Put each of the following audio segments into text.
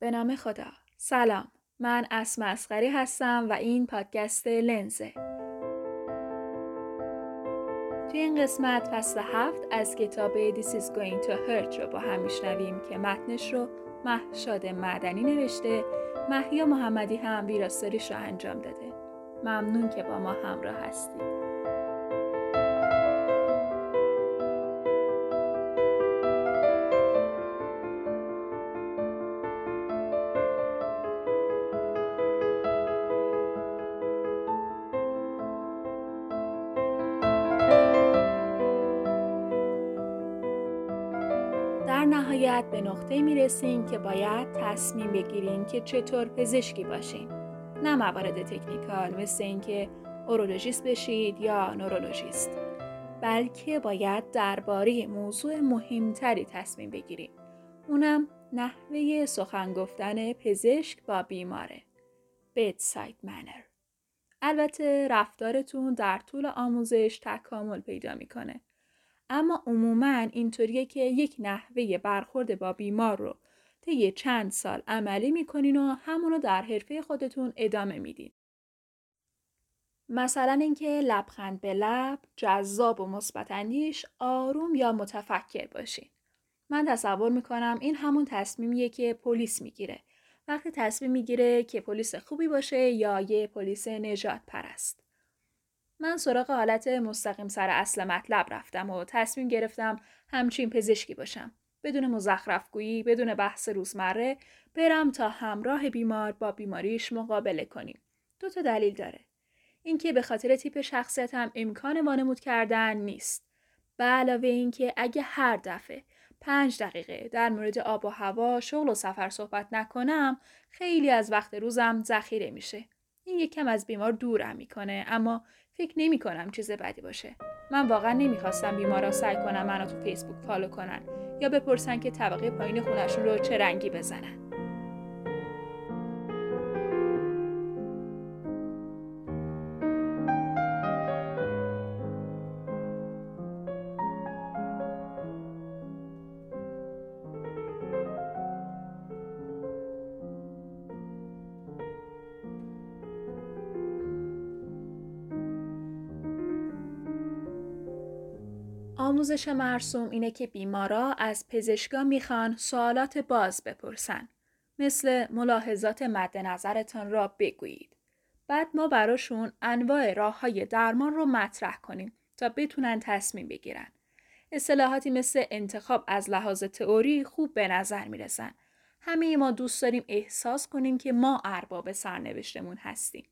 به نام خدا. سلام. من اسم اسقری هستم و این پادکست لنزه. توی این قسمت فصل هفت از کتاب This is going to hurt رو با هم میشنویم که متنش رو محشاد معدنی نوشته محیا محمدی هم ویراستاریش رو انجام داده. ممنون که با ما همراه هستید. نقطه می رسیم که باید تصمیم بگیریم که چطور پزشکی باشیم. نه موارد تکنیکال مثل اینکه اورولوژیست بشید یا نورولوژیست. بلکه باید درباره موضوع مهمتری تصمیم بگیریم. اونم نحوه سخن گفتن پزشک با بیماره. bedside manner. البته رفتارتون در طول آموزش تکامل پیدا می‌کنه. اما عموما اینطوریه که یک نحوه برخورد با بیمار رو طی چند سال عملی می‌کنین و همونو در حرفه خودتون ادامه میدین. مثلا اینکه لبخند به لب، جذاب و مثبت آروم یا متفکر باشین. من تصور می‌کنم این همون تصمیمیه که پلیس می‌گیره. وقتی تصمیم می‌گیره که پلیس خوبی باشه یا یه پلیس نجات پرست. من سراغ حالت مستقیم سر اصل مطلب رفتم و تصمیم گرفتم همچین پزشکی باشم. بدون مزخرفگویی، بدون بحث روزمره، برم تا همراه بیمار با بیماریش مقابله کنیم. دو تا دلیل داره. اینکه به خاطر تیپ شخصیتم امکان وانمود کردن نیست. به علاوه اینکه اگه هر دفعه پنج دقیقه در مورد آب و هوا، شغل و سفر صحبت نکنم، خیلی از وقت روزم ذخیره میشه. این یک کم از بیمار دورم می‌کنه اما فکر نمی کنم چیز بدی باشه. من واقعا نمی‌خواستم بیمارا سعی کنم منو تو فیسبوک فالو کنن یا بپرسن که طبقه پایین خونشون رو چه رنگی بزنن. آموزش مرسوم اینه که بیمارا از پزشکا می‌خوان سوالات باز بپرسن. مثل ملاحظات مد نظرتان را بگویید. بعد ما براشون انواع راه های درمان رو مطرح کنیم تا بتونن تصمیم بگیرن. اصطلاحاتی مثل انتخاب از لحاظ تئوری خوب به نظر می‌رسن. همه ما دوست داریم احساس کنیم که ما ارباب سرنوشتمون هستیم.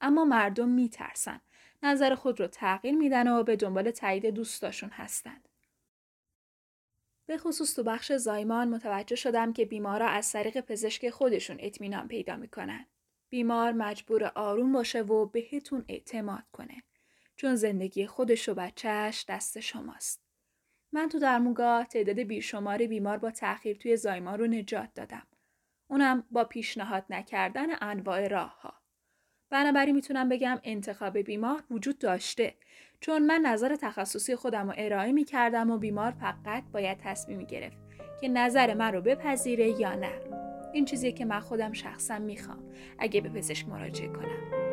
اما مردم میترسن نظر خود رو تغییر میدن و به دنبال تایید دوستاشون هستند. به خصوص تو بخش زایمان متوجه شدم که بیمارا از طریق پزشک خودشون اطمینان پیدا می‌کنن. بیمار مجبور آروم باشه و بهتون اعتماد کنه. چون زندگی خودش و بچهش دست شماست. من تو درمونگاه تعداد بیشمار بیمار با تأخیر توی زایمان رو نجات دادم. اونم با پیشنهاد نکردن انواع راه ها. بنابراین می‌تونم بگم انتخاب بیمار وجود داشته. چون من نظر تخصصی خودم رو ارائه می کردم و بیمار فقط باید تصمیمی گرفت که نظر من رو بپذیره یا نه. این چیزیه که من خودم شخصا می‌خوام اگه به پزشک مراجعه کنم.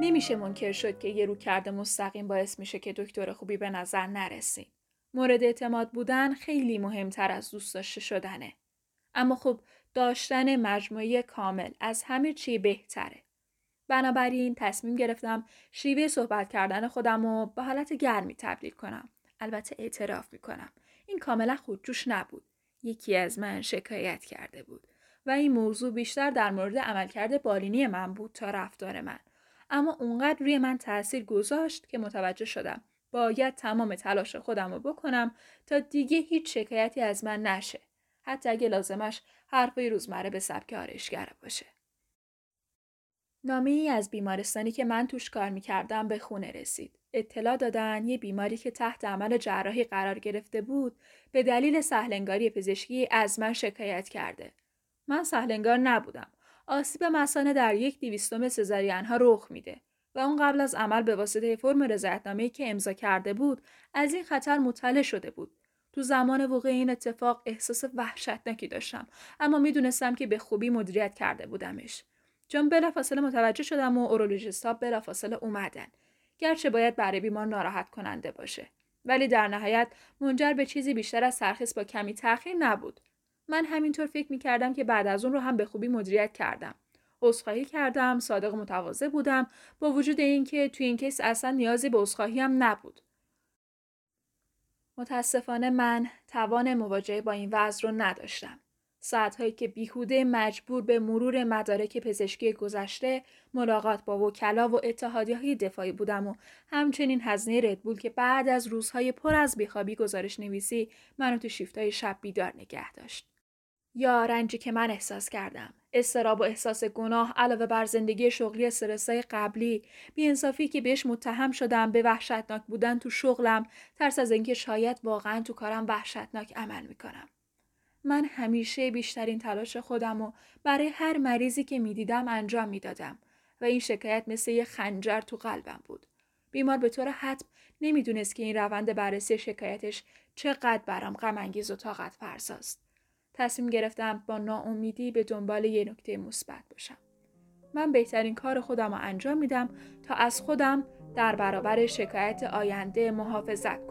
نمیشه منکر شد که یه رو کرده مستقیم باعث میشه که دکتر خوبی به نظر نرسیم مورد اعتماد بودن خیلی مهمتر از دوست داشته شدنه. اما خب داشتن مجموعه کامل از همه چی بهتره. بنابراین تصمیم گرفتم شیوه صحبت کردن خودم رو به حالت گرمی تبدیل کنم. البته اعتراف می‌کنم. این کاملا خودجوش نبود. یکی از من شکایت کرده بود. و این موضوع بیشتر در مورد عملکرد بالینی من بود تا رفتار من. اما اونقدر روی من تاثیر گذاشت که متوجه شدم باید تمام تلاش خودم رو بکنم تا دیگه هیچ شکایتی از من نشه. حتی اگه لازمش حرفای روزمره به سبک آرشگره باشه. نامه ای از بیمارستانی که من توش کار می‌کردم به خونه رسید. اطلاع دادن یه بیماری که تحت عمل جراحی قرار گرفته بود به دلیل سهلنگاری پزشکی از من شکایت کرده. من سهلنگار نبودم. آسیب مسانه در یک دیویستوم سزارین ها رخ میده و اون قبل از عمل به واسطه فرم رضایتنامه‌ای که امضا کرده بود از این خطر مطلع شده بود. تو زمان وقوع این اتفاق احساس وحشتناکی داشتم اما می‌دونستم که به خوبی مدیریت کرده بودمش. چون بلافاصله متوجه شدم و اورولوژیستها بلافاصله اومدن. گرچه باید برای بیمار ناراحت کننده باشه. ولی در نهایت منجر به چیزی بیشتر از سرخیص با کمی تاخیر نبود. من همینطور فکر می‌کردم که بعد از اون رو هم به خوبی مدیریت کردم. عذرخواهی کردم صادق متواضع بودم با وجود اینکه توی این کیس اصلا نیازی به عذرخواهی هم نبود متاسفانه من توان مواجهه با این وضع رو نداشتم ساعتهایی که بیهوده مجبور به مرور مدارک پزشکی گذشته ملاقات با وکلا و اتحادی های دفاعی بودم و همچنین هزینه ردبول که بعد از روزهای پر از بیخوابی گزارش نویسی منو تو شیفتهای شب بیدار نگه داشت. یا رنجی که من احساس کردم. استراب و احساس گناه علاوه بر زندگی شغلی استرسای قبلی بیانصافی که بهش متهم شدم به وحشتناک بودن تو شغلم ترس از اینکه شاید واقعا تو کارم وحشتناک عمل می‌کنم من همیشه بیشترین تلاش خودم و برای هر مریضی که می‌دیدم انجام می‌دادم و این شکایت مثل یه خنجر تو قلبم بود. بیمار به طور حتم نمی‌دونست که این روند بررسی شکایتش چقدر برام غم انگیز و طاقت فرساست. تصمیم گرفتم با ناامیدی به دنبال یه نکته مثبت باشم. من بهترین کار خودم رو انجام میدم تا از خودم در برابر شکایت آینده محافظت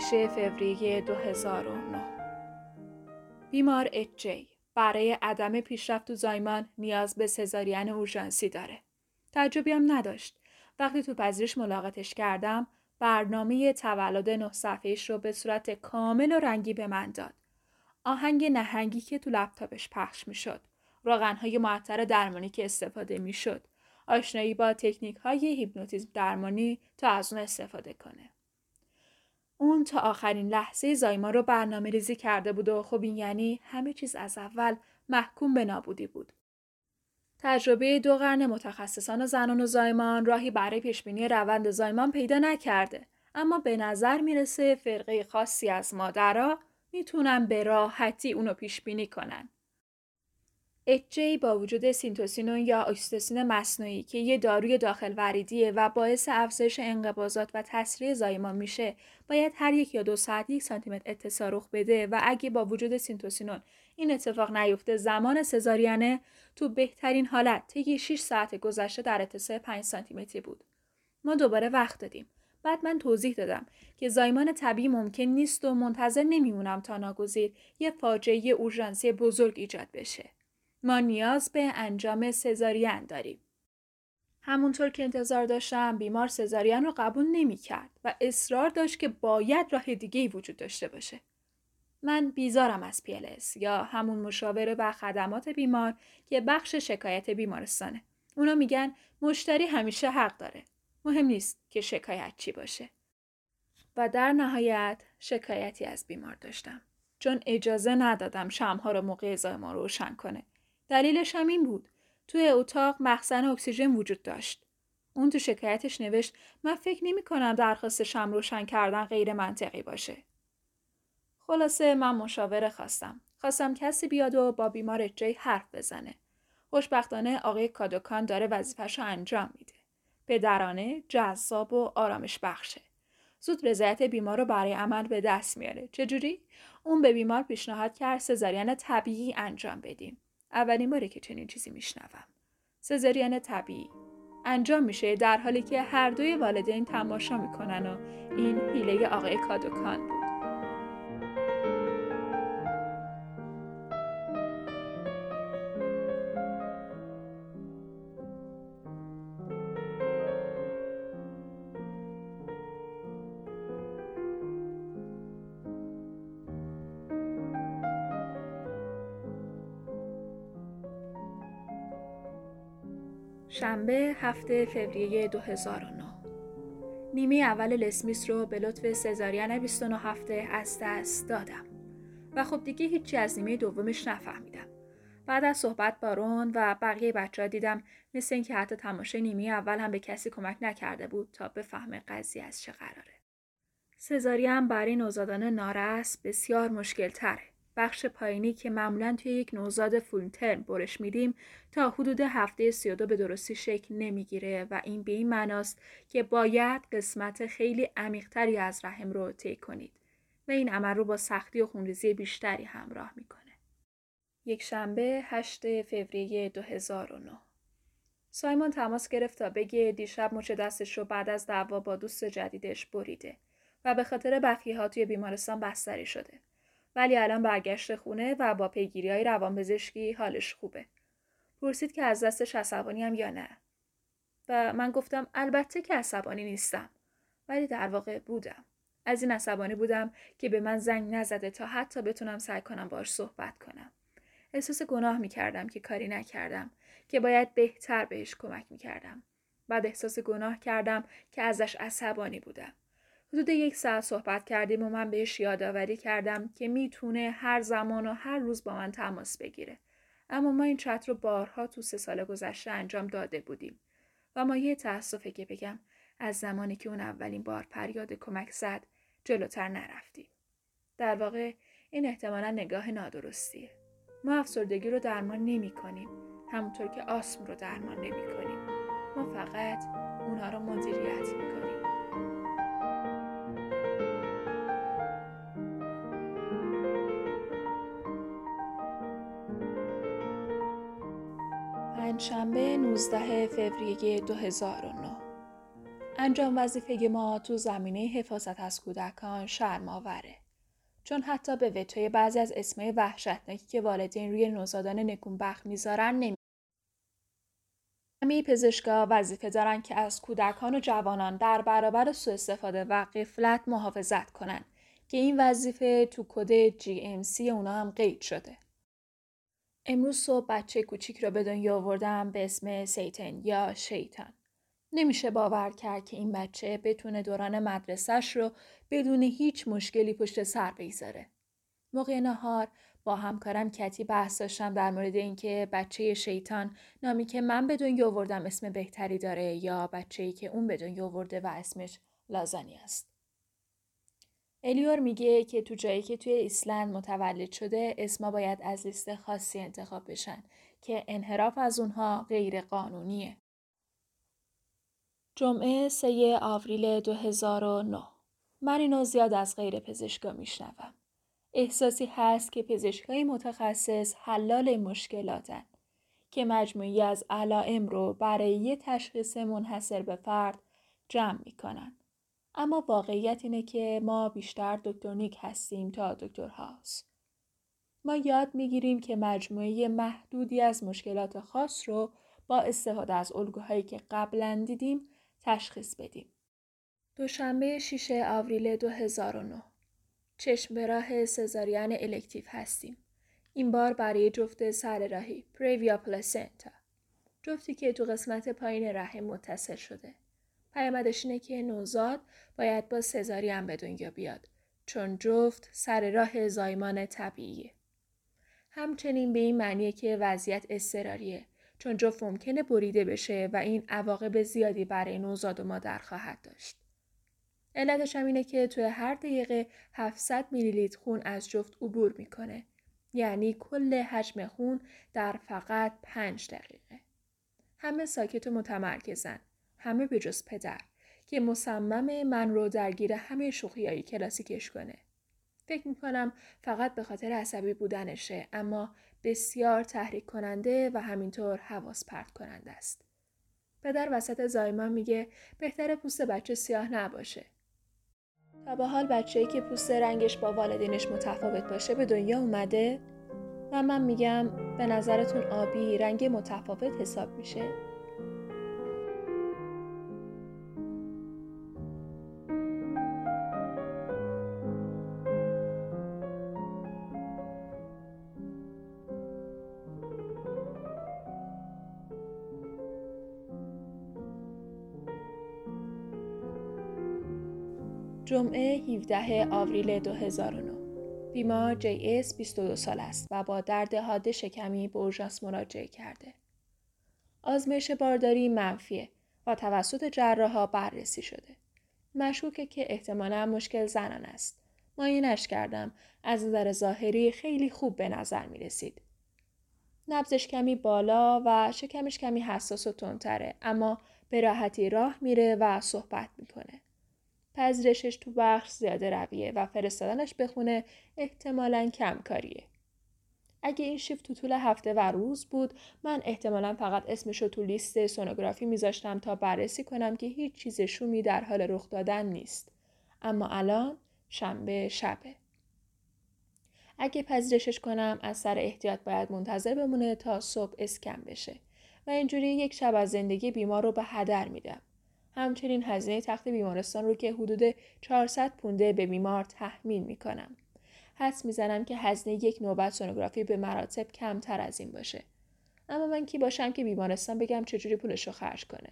کنم. جمعه 6 فوریه 2009 بیمار اچ برای عدم پیشرفت تو زایمان نیاز به سزارین اورژانسی داره. تعجبی هم نداشت. وقتی تو پذیرش ملاقاتش کردم برنامه تولد نه صفحهش رو به صورت کامل و رنگی به من داد. آهنگ نهنگی که تو لپتاپش پخش می شد. روغنهای معطر درمانی که استفاده می شد. آشنایی با تکنیک های هیپنوتیزم درمانی تا از اون استفاده کنه. اون تا آخرین لحظه زایمان رو برنامه ریزی کرده بود و خب این یعنی همه چیز از اول محکوم به نابودی بود. تجربه دو قرن متخصصان زنان و زایمان راهی برای پیشبینی روند زایمان پیدا نکرده اما به نظر می‌رسه فرقه خاصی از مادرها می‌تونن به راحتی اونو پیش بینی کنن. HJ با وجود Syntocinon یا اکسیتوسین مصنوعی که یه داروی داخل وریدیه و باعث افزایش انقباضات و تسریع زایمان میشه باید هر یک یا دو ساعت یک سانتیمتر اتصال رخ بده و اگه با وجود سینتوسینون این اتفاق نیفته زمان سزارینه تو بهترین حالت طی 6 ساعت گذشته در اتساع 5 سانتیمتری بود. ما دوباره وقت دادیم. بعد من توضیح دادم که زایمان طبیعی ممکن نیست و منتظر نمیمونم تا ناگزیر یه فاجعه اورژانسی بزرگ ایجاد بشه. ما نیاز به انجام سزارین داریم. همونطور که انتظار داشتم بیمار سزارین رو قبول نمی کرد و اصرار داشت که باید راه دیگه وجود داشته باشه. من بیزارم از PLS یا همون مشاوره و خدمات بیمار که بخش شکایت بیمارستانه. اونا میگن مشتری همیشه حق داره. مهم نیست که شکایت چی باشه. و در نهایت شکایتی از بیمار داشتم. چون اجازه ندادم شمها رو موقع ازای ما روشن کنه. دلیلش هم این بود. توی اتاق مخزن اکسیژن وجود داشت. اون تو شکایتش نوشت من فکر نمی کنم درخواست شم روشن کردن غیر منطقی باشه. خلاصه من مشاوره خواستم. خواستم کسی بیاد و با بیمار جی حرف بزنه. خوشبختانه آقای کادوکان داره وظیفش رو انجام میده. پدرانه، جذاب و آرامش بخشه. زود رضایت بیمار رو برای عمل به دست میاره. چجوری؟ اون به بیمار پیشنهاد کرد سزارین طبیعی انجام بدیم. اولین باره که چنین چیزی میشنوم. سزارین طبیعی. انجام میشه در حالی که هر دوی والدین تماشا می‌کنن و این حیله آقای کادوکان. بود شنبه هفته فوریه 2009 نیمه اول لسمیس رو به لطف سزارین 29 هفته از دست دادم و خب دیگه هیچی از نیمه دومش نفهمیدم بعد از صحبت با رون و بقیه بچه ها دیدم مثل اینکه حتی تماشای نیمی اول هم به کسی کمک نکرده بود تا بفهمه قضیه از چه قراره. سزاری هم برای نوزادان نارس بسیار مشکل تره. بخش پایینی که معمولا توی یک نوزاد فول ترم برش میدیم تا حدود هفته 32 به درستی شکل نمی‌گیره و این به این معناست که باید قسمت خیلی عمیقتری از رحم رو طی کنید و این عمل رو با سختی و خونریزی بیشتری همراه می‌کنه. یک شنبه 8 فوریه 2009 سایمون تماس گرفت تا بگه دیشب مچ دستش رو بعد از دعوا با دوست جدیدش بریده و به خاطر بخیه ها توی بیمارستان بستری شده. ولی الان برگشت خونه و با پیگیری های روانپزشکی حالش خوبه. پرسید که از دستش عصبانی هم یا نه. و من گفتم البته که عصبانی نیستم. ولی در واقع بودم. از این عصبانی بودم که به من زنگ نزده تا حتی بتونم سعی کنم باش صحبت کنم. احساس گناه می کردم که کاری نکردم که باید بهتر بهش کمک می کردم. بعد احساس گناه کردم که ازش عصبانی بودم. حدود یک ساعت صحبت کردیم و من بهش یادآوری کردم که می‌تونه هر زمان و هر روز با من تماس بگیره. اما ما این چت رو بارها تو سه سال گذشته انجام داده بودیم. و ما یه تأسفه که بگم از زمانی که اون اولین بار پریاد کمک زد جلوتر نرفتیم. در واقع این احتمالا نگاه نادرستیه. ما افسردگی رو درمان نمی کنیم. همونطور که آسم رو درمان نمی کنیم. ما فقط اونها رو مدیریت می کنیم. پنجشنبه 19 فوریه 2009 انجام وظیفه ما تو زمینه حفاظت از کودکان شرماوره. چون حتی به وتوی بعضی از اسمای وحشتناکی که والدین روی نوزادان نکونبخت می‌ذارن نمی همه پزشکا وظیفه دارن که از کودکان و جوانان در برابر سوء استفاده و قفلت محافظت کنن که این وظیفه تو کد GMC اونا هم قید شده. امروز صبح بچه کوچیک را به دنیا آوردم به اسم سیتن یا شیطان. نمیشه باور کرد که این بچه بتونه دوران مدرسهش رو بدون هیچ مشکلی پشت سر بگذاره. موقع نهار با همکارم کتی بحث داشتم در مورد اینکه بچه شیطان نامی که من به دنیا آوردم اسم بهتری داره یا بچه‌ای که اون به دنیا آورده و اسمش لازانی است. الیور میگه که تو جایی که توی ایسلند متولد شده اسما باید از لیست خاصی انتخاب بشن که انحراف از اونها غیر قانونیه. جمعه 3 آوریل 2009 من اینو زیاد از غیر پزشکا میشنوم. احساسی هست که پزشکای متخصص حلال مشکلاتن که مجموعی از علائم رو برای یه تشخیص منحصر به فرد جمع می‌کنن. اما واقعیت اینه که ما بیشتر دکتر نیک هستیم تا دکتر هاوس. ما یاد می‌گیریم که مجموعه محدودی از مشکلات خاص رو با استفاده از الگوهایی که قبلا دیدیم تشخیص بدیم. دوشنبه 6 آوریل 2009 چشم به راه سزارین الکتیو هستیم. این بار برای جفت سر راهی پریویا پلاسنتا. جفتی که تو قسمت پایین رحم متصل شده. پیامدش اینه که نوزاد باید با سزارین به دنیا بیاد چون جفت سر راه زایمان طبیعیه. همچنین به این معنیه که وضعیت استراریه چون جفت ممکنه بریده بشه و این عواقب زیادی برای نوزاد و مادر خواهد داشت. علتش هم اینه که توی هر دقیقه 700 میلی لیتر خون از جفت عبور می‌کنه. یعنی کل حجم خون در فقط 5 دقیقه. همه ساکت و متمرکزن. همه به جز پدر که مصمم من رو درگیر همه شوخیایی کلاسیکش کنه. فکر می‌کنم فقط به خاطر عصبی بودنشه اما بسیار تحریک کننده و همینطور حواس پرت کننده است. پدر وسط زایمان میگه بهتر پوست بچه سیاه نباشه. تا به حال بچه‌ای که پوست رنگش با والدینش متفاوت باشه به دنیا اومده و من میگم به نظرتون آبی رنگ متفاوت حساب میشه؟ جمعه 17 آوریل 2009 بیمار جی اس 22 سال است و با درد حاد شکمی به اورژانس مراجعه کرده. آزمایش بارداری منفیه و توسط جراحا بررسی شده. مشکوکه که احتمالا مشکل زنان است. ماینش کردم از نظر ظاهری خیلی خوب به نظر می رسید. نبزش کمی بالا و شکمش کمی حساس و تندتره اما به راحتی راه میره و صحبت می‌کنه. پذیرشش تو بخش زیاده رویه و فرستادنش بخونه احتمالا کمکاریه. اگه این شیفت تو طول هفته و روز بود من احتمالا فقط اسمش رو تو لیست سونوگرافی میذاشتم تا بررسی کنم که هیچ چیز شومی در حال رخ دادن نیست. اما الان شنبه شبه. اگه پذیرشش کنم از سر احتیاط باید منتظر بمونه تا صبح اسکن بشه و اینجوری یک شب از زندگی بیمار رو به هدر میدم. همچنین هزینه تخت بیمارستان رو که حدود 400 پونده به بیمار تحمیل می‌کنم. حس می‌زنم که هزینه یک نوبت سونوگرافی به مراتب کمتر از این باشه. اما من کی باشم که بیمارستان بگم چجوری پولش رو خرج کنه.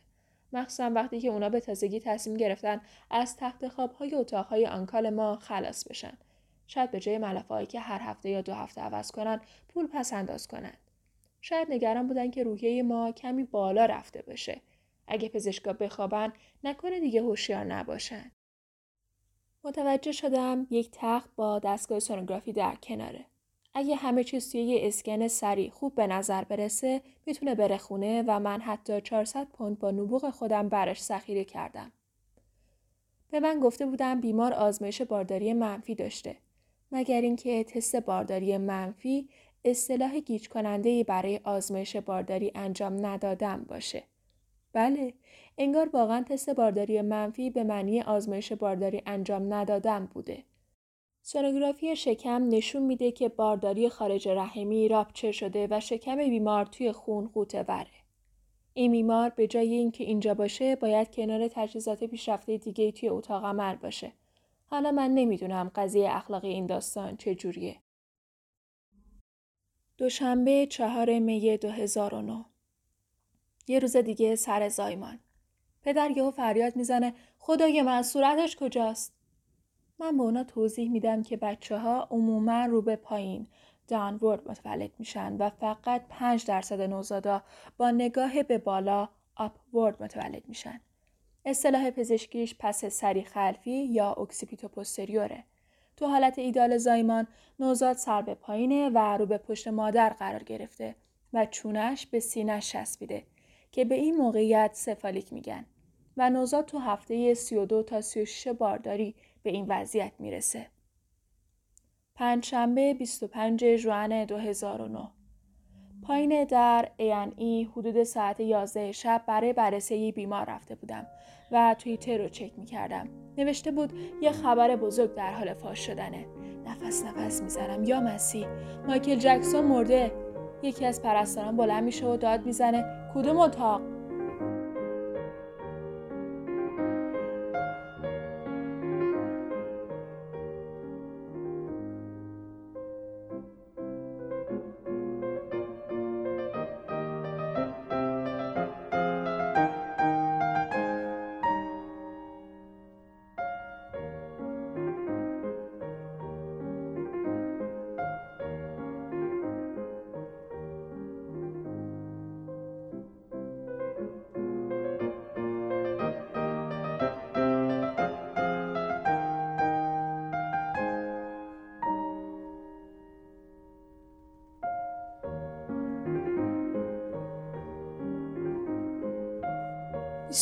مخصوصا وقتی که اونا به تازگی تصمیم گرفتن از تخت خوابهای اتاقهای آنکال ما خلاص بشن. شاید به جای ملافه که هر هفته یا دو هفته عوض کنن پول پس انداز کنن. شاید نگران بودن که روحیه ما کمی بالا رفته باشه. اگه پزشکا بخوابن نکنه دیگه هوشیار نباشن. متوجه شدم یک تخت با دستگاه سونوگرافی در کناره. اگه همه چیز توی یه اسکن سریع خوب به نظر برسه می‌تونه بره خونه و من حتی 400 پوند با نبوغ خودم برش ذخیره کردم. به من گفته بودم بیمار آزمایش بارداری منفی داشته. مگر اینکه تست بارداری منفی اصطلاح گیج کننده برای آزمایش بارداری انجام ندادم باشه. بله، انگار واقعا تست بارداری منفی به معنی آزمایش بارداری انجام ندادم بوده. سونوگرافی شکم نشون میده که بارداری خارج رحمی راپچر شده و شکم بیمار توی خون قوطه وره. این بیمار به جای اینکه اینجا باشه باید کنار تجهیزات پیشرفته دیگه توی اتاق عمل باشه. حالا من نمی‌دونم قضیه اخلاقی این داستان چجوریه. دوشنبه چهار می 2009 یه روز دیگه سر زایمان. پدر یهو فریاد می‌زنه خدای من صورتش کجاست؟ من به اونا توضیح میدم که بچه ها عموما رو به پایین دانورد متولد میشن و فقط 5 درصد نوزادا با نگاه به بالا اپورد متولد میشن. اصطلاح پزشکیش پس سری خلفی یا occipito posterior ه. تو حالت ایدال زایمان نوزاد سر به پایینه و رو به پشت مادر قرار گرفته و چونش به سینش چسبیده که به این موقعیت cephalic میگن و نوزاد تو هفته 32 تا 36 بارداری به این وضعیت می‌رسه. پنجشنبه 25 ژوئن 2009 پایین در ای حدود ساعت 11 شب برای بررسی بیمار رفته بودم و توییتر رو چک می کردم. نوشته بود یه خبر بزرگ در حال فاش شدنه. نفس نفس می‌زنم یا مسیح مایکل جکسون مرده یکی از پرستاران بلند میشه و داد می‌زنه. کدوم اتاق؟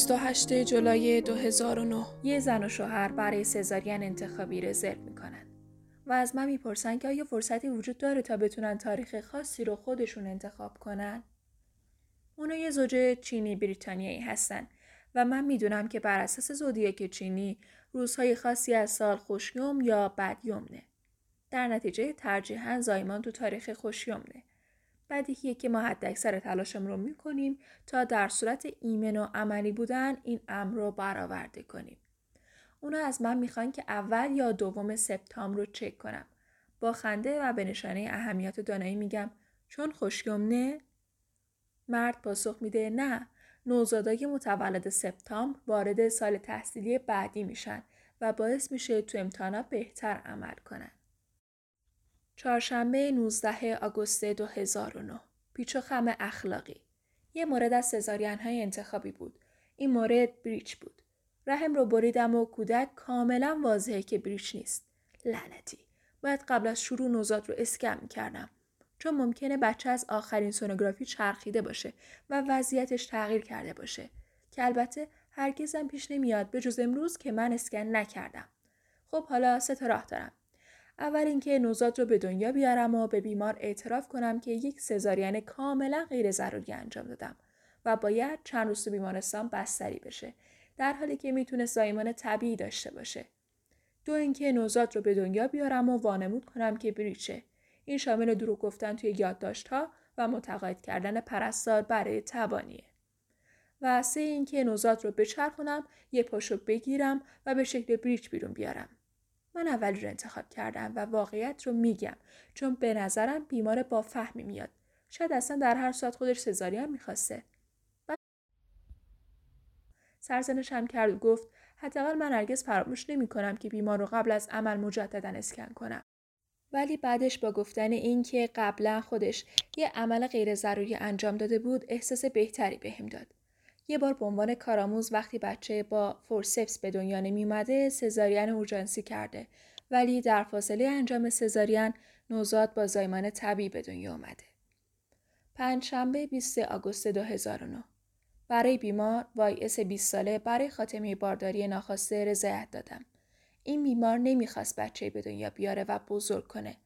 28 جولای 2009 یه زن و شوهر برای سزارین انتخابی رزرو می‌کنن و از من می‌پرسن که آیا فرصتی وجود داره تا بتونن تاریخ خاصی رو خودشون انتخاب کنن؟ اونا یه زوج چینی بریتانیایی هستن و من می‌دونم که بر اساس زودیک چینی روزهای خاصی از سال خوشیوم یا بدیومنه. در نتیجه ترجیحاً زایمان تو تاریخ خوشیومنه. بدیهیه که ما حد اکثر تلاشم رو می‌کنیم تا در صورت ایمن و عملی بودن این امر رو برآورده کنیم. اونا از من می‌خوان که اول یا دوم سپتامبر رو چک کنم. با خنده و به نشانه اهمیت دانایی میگم چون خوشگمنه؟ مرد پاسخ میده نه نوزادای متولد سپتامبر وارد سال تحصیلی بعدی میشن و باعث میشه تو امتحانات بهتر عمل کنن. چهارشنبه 19 آگوست 2009 پیچ و خم اخلاقی یه مورد از سزارین های انتخابی بود. این مورد بریچ بود. رحم رو بریدم و کودک کاملا واضحه که بریچ نیست. لعنتی. باید قبل از شروع نوزاد رو اسکم کردم. چون ممکنه بچه از آخرین سونوگرافی چرخیده باشه و وضعیتش تغییر کرده باشه که البته هرگزم پیش نمیاد به جز امروز که من اسکن نکردم. خب حالا سه تا راه دارم. اول اینکه نوزاد رو به دنیا بیارم و به بیمار اعتراف کنم که یک سزارین کاملا غیر ضروری انجام دادم و باید چند روز تو بیمارستان بستری بشه در حالی که می‌تونه زایمان طبیعی داشته باشه. دو اینکه نوزاد رو به دنیا بیارم و وانمود کنم که بریچه. این شامل دروغ گفتن توی یادداشتها و متقاعد کردن پرستار برای تبانیه و سه اینکه نوزاد رو بچرخونم یه پاشو بگیرم و به شکل بریچ بیرون بیارم. من اولی رو انتخاب کردم و واقعیت رو میگم چون به نظرم بیمار با فهمی میاد. شاید اصلا در هر ساعت خودش سزاری هم می‌خواسته. سرزنش هم کرد و گفت حداقل من هرگز فراموش نمی کنم که بیمار رو قبل از عمل مجددا اسکن کنم. ولی بعدش با گفتن این که قبلا خودش یه عمل غیر ضروری انجام داده بود احساس بهتری بهم داد. یه بار به عنوان کارآموز وقتی بچه با فورسپس به دنیا نمیومده سزارین اورژانسی کرده ولی در فاصله انجام سزارین نوزاد با زایمان طبیعی به دنیا آمده. پنجشنبه 20 آگوست 2009 برای بیمار وای اس 20 ساله برای خاتمه بارداری ناخواسته رضایت دادم. این بیمار نمی‌خواست بچه به دنیا بیاره و بزرگ کنه.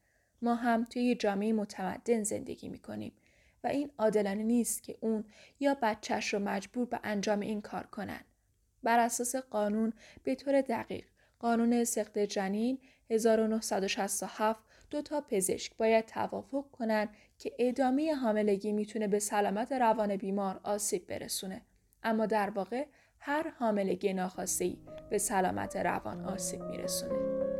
ما هم توی جامعه متمدن زندگی می‌کنیم. و این عادلانه نیست که اون یا بچهش رو مجبور به انجام این کار کنن. بر اساس قانون به طور دقیق قانون سخت جنین 1967 دو تا پزشک باید توافق کنن که ادامه حاملگی می‌تونه به سلامت روان بیمار آسیب برسونه. اما در واقع هر حاملگی ناخواسته به سلامت روان آسیب میرسونه.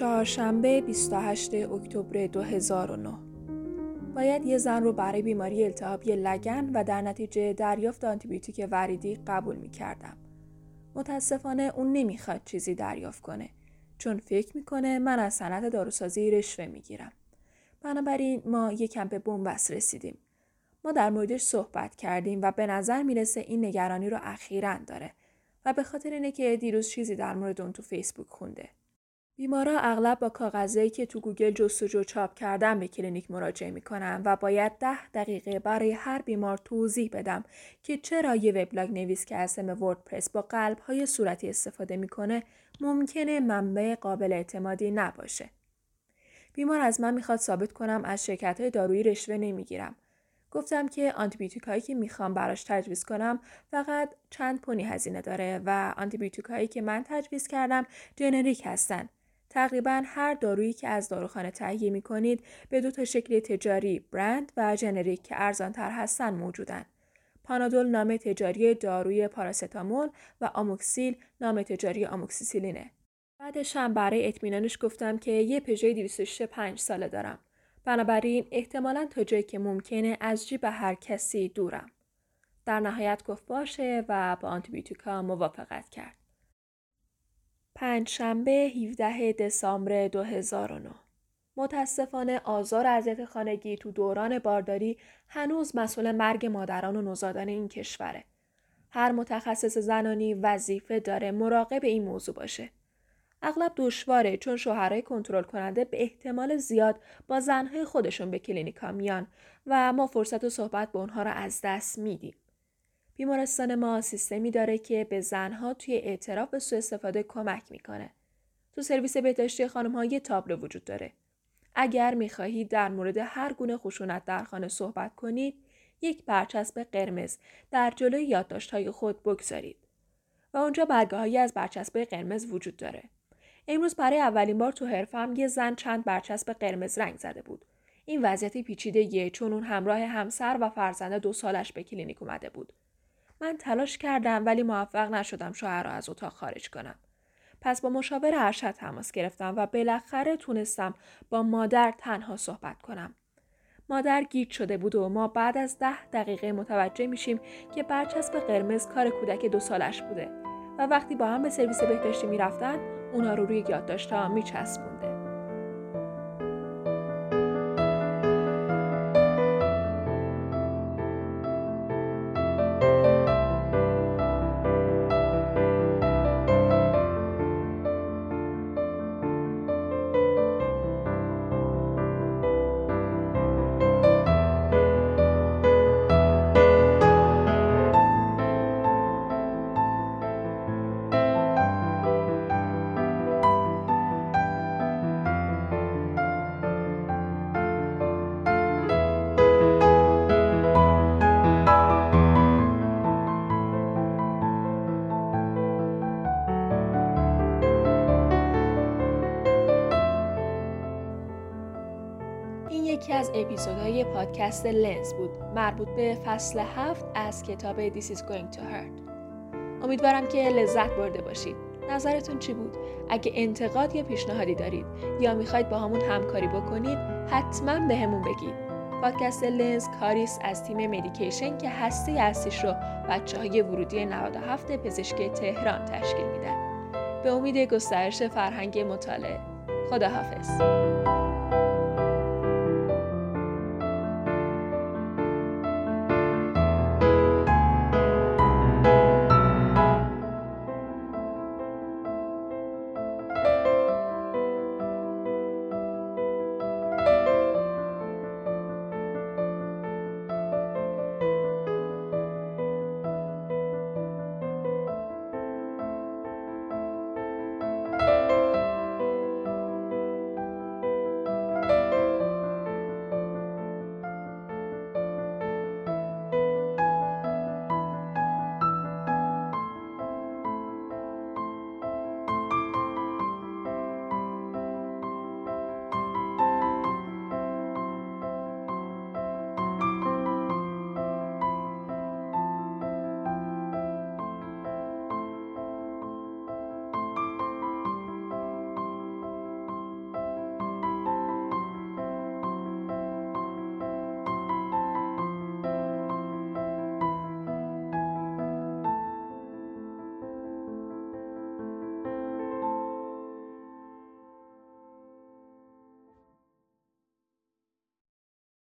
چهارشنبه 28 اکتبر 2009 باید یه زن رو برای بیماری التهابی لگن و در نتیجه دریافت آنتیبیوتیک وریدی قبول می کردم. متاسفانه اون نمی‌خواد چیزی دریافت کنه چون فکر می‌کنه من از صنعت داروسازی رشوه می‌گیرم. بنابراین ما یکم به بنبست رسیدیم. ما در موردش صحبت کردیم و به نظر می‌رسه این نگرانی رو اخیرا داره و به خاطر اینه که دیروز چیزی در مورد اون تو فیسبوک خونده. بیمارا اغلب با کاغذهایی که تو گوگل جستجو چاپ کردن به کلینیک مراجعه می‌کنن و باید ده دقیقه برای هر بیمار توضیح بدم که چرا یه وبلاگ نویس که از سم وردپرس با قلب های صورتی استفاده می‌کنه ممکنه منبع قابل اعتمادی نباشه. بیمار از من می‌خواد ثابت کنم از شرکت های دارویی رشوه نمی‌گیرم. گفتم که آنتیبیوتیک هایی که می‌خوام براش تجویز کنم فقط چند پونی هزینه داره و آنتیبیوتیک هایی که من تجویز کردم جنریک هستن تقریبا هر دارویی که از داروخانه تهیه می کنید به دو تا شکل تجاری برند و جنریک که ارزان تر هستن موجودن. پانادول نام تجاری داروی پاراستامول و آموکسیل نام تجاری آموکسیسیلینه. بعدش هم برای اطمینانش گفتم که یه پژوی 265 ساله دارم. بنابراین احتمالا تا جایی که ممکنه از جیب هر کسی دورم. در نهایت گفت باشه و با آنتیبیوتیکا موافقت کرد. پنجشنبه 17 دسامبر 2009 متاسفانه آزار اذیت خانگی تو دوران بارداری هنوز مسئول مرگ مادران و نوزادان این کشوره. هر متخصص زنانی وظیفه داره مراقب این موضوع باشه. اغلب دشواره چون شوهرای کنترل کننده به احتمال زیاد با زنهای خودشون به کلینیکا میان و ما فرصت و صحبت با اونها را از دست میدیم. بیمارستان ما سیستمی داره که به زنها توی اعتراف به سوء استفاده کمک می‌کنه. تو سرویس بهداشتی خانم ها یه تابلو وجود داره. اگر می‌خواهید در مورد هر گونه خشونت در خانه صحبت کنید، یک برچسب قرمز در جلوی یادداشت های خود بگذارید. و اونجا برگاههایی از برچسب قرمز وجود داره. امروز برای اولین بار تو حرفم یه زن چند برچسب قرمز رنگ زده بود. این وضعیتی پیچیده چون اون همراه همسر و فرزند دو سالش به کلینیک اومده بود. من تلاش کردم ولی موفق نشدم شوهر را از اتاق خارج کنم. پس با مشاور ارشد تماس گرفتم و بالاخره تونستم با مادر تنها صحبت کنم. مادر گیج شده بود و ما بعد از ده دقیقه متوجه میشیم که برچسب قرمز کار کودک دو سالش بوده و وقتی با هم به سرویس بهداشتی می‌رفتن اونا رو روی یادداشتها میچسبونده. پادکست لنز بود مربوط به فصل هفت از کتاب This is going to hurt. امیدوارم که لذت برده باشید. نظرتون چی بود؟ اگه انتقاد یا پیشنهادی دارید یا می‌خواید با همون همکاری بکنید حتما به همون بگید. پادکست لنز کاریست از تیم مدیکیشن که هسته اصلیش رو بچه های ورودی 97 پزشکی تهران تشکیل میدن. به امید گسترش فرهنگ مطالعه خداحافظ.